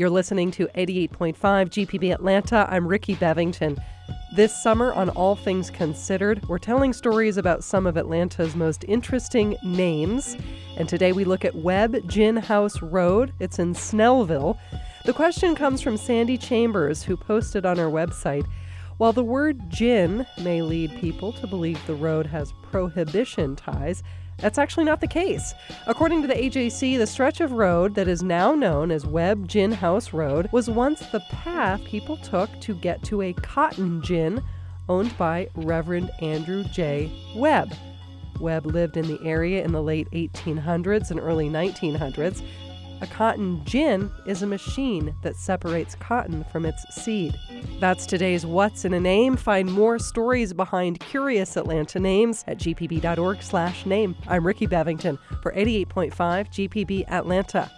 You're listening to 88.5 GPB Atlanta. I'm Ricky Bevington. This summer on All Things Considered, we're telling stories about some of Atlanta's most interesting names. And today we look at Webb Gin House Road. It's in Snellville. The question comes from Sandy Chambers, who posted on our website While the word gin may lead people to believe the road has prohibition ties, that's actually not the case. According to the AJC, the stretch of road that is now known as Webb Gin House Road was once the path people took to get to a cotton gin owned by Reverend Andrew J. Webb. Webb lived in the area in the late 1800s and early 1900s. A cotton gin is a machine that separates cotton from its seed. That's today's What's in a Name. Find more stories behind curious Atlanta names at gpb.org/name. I'm Ricky Bevington for 88.5 GPB Atlanta.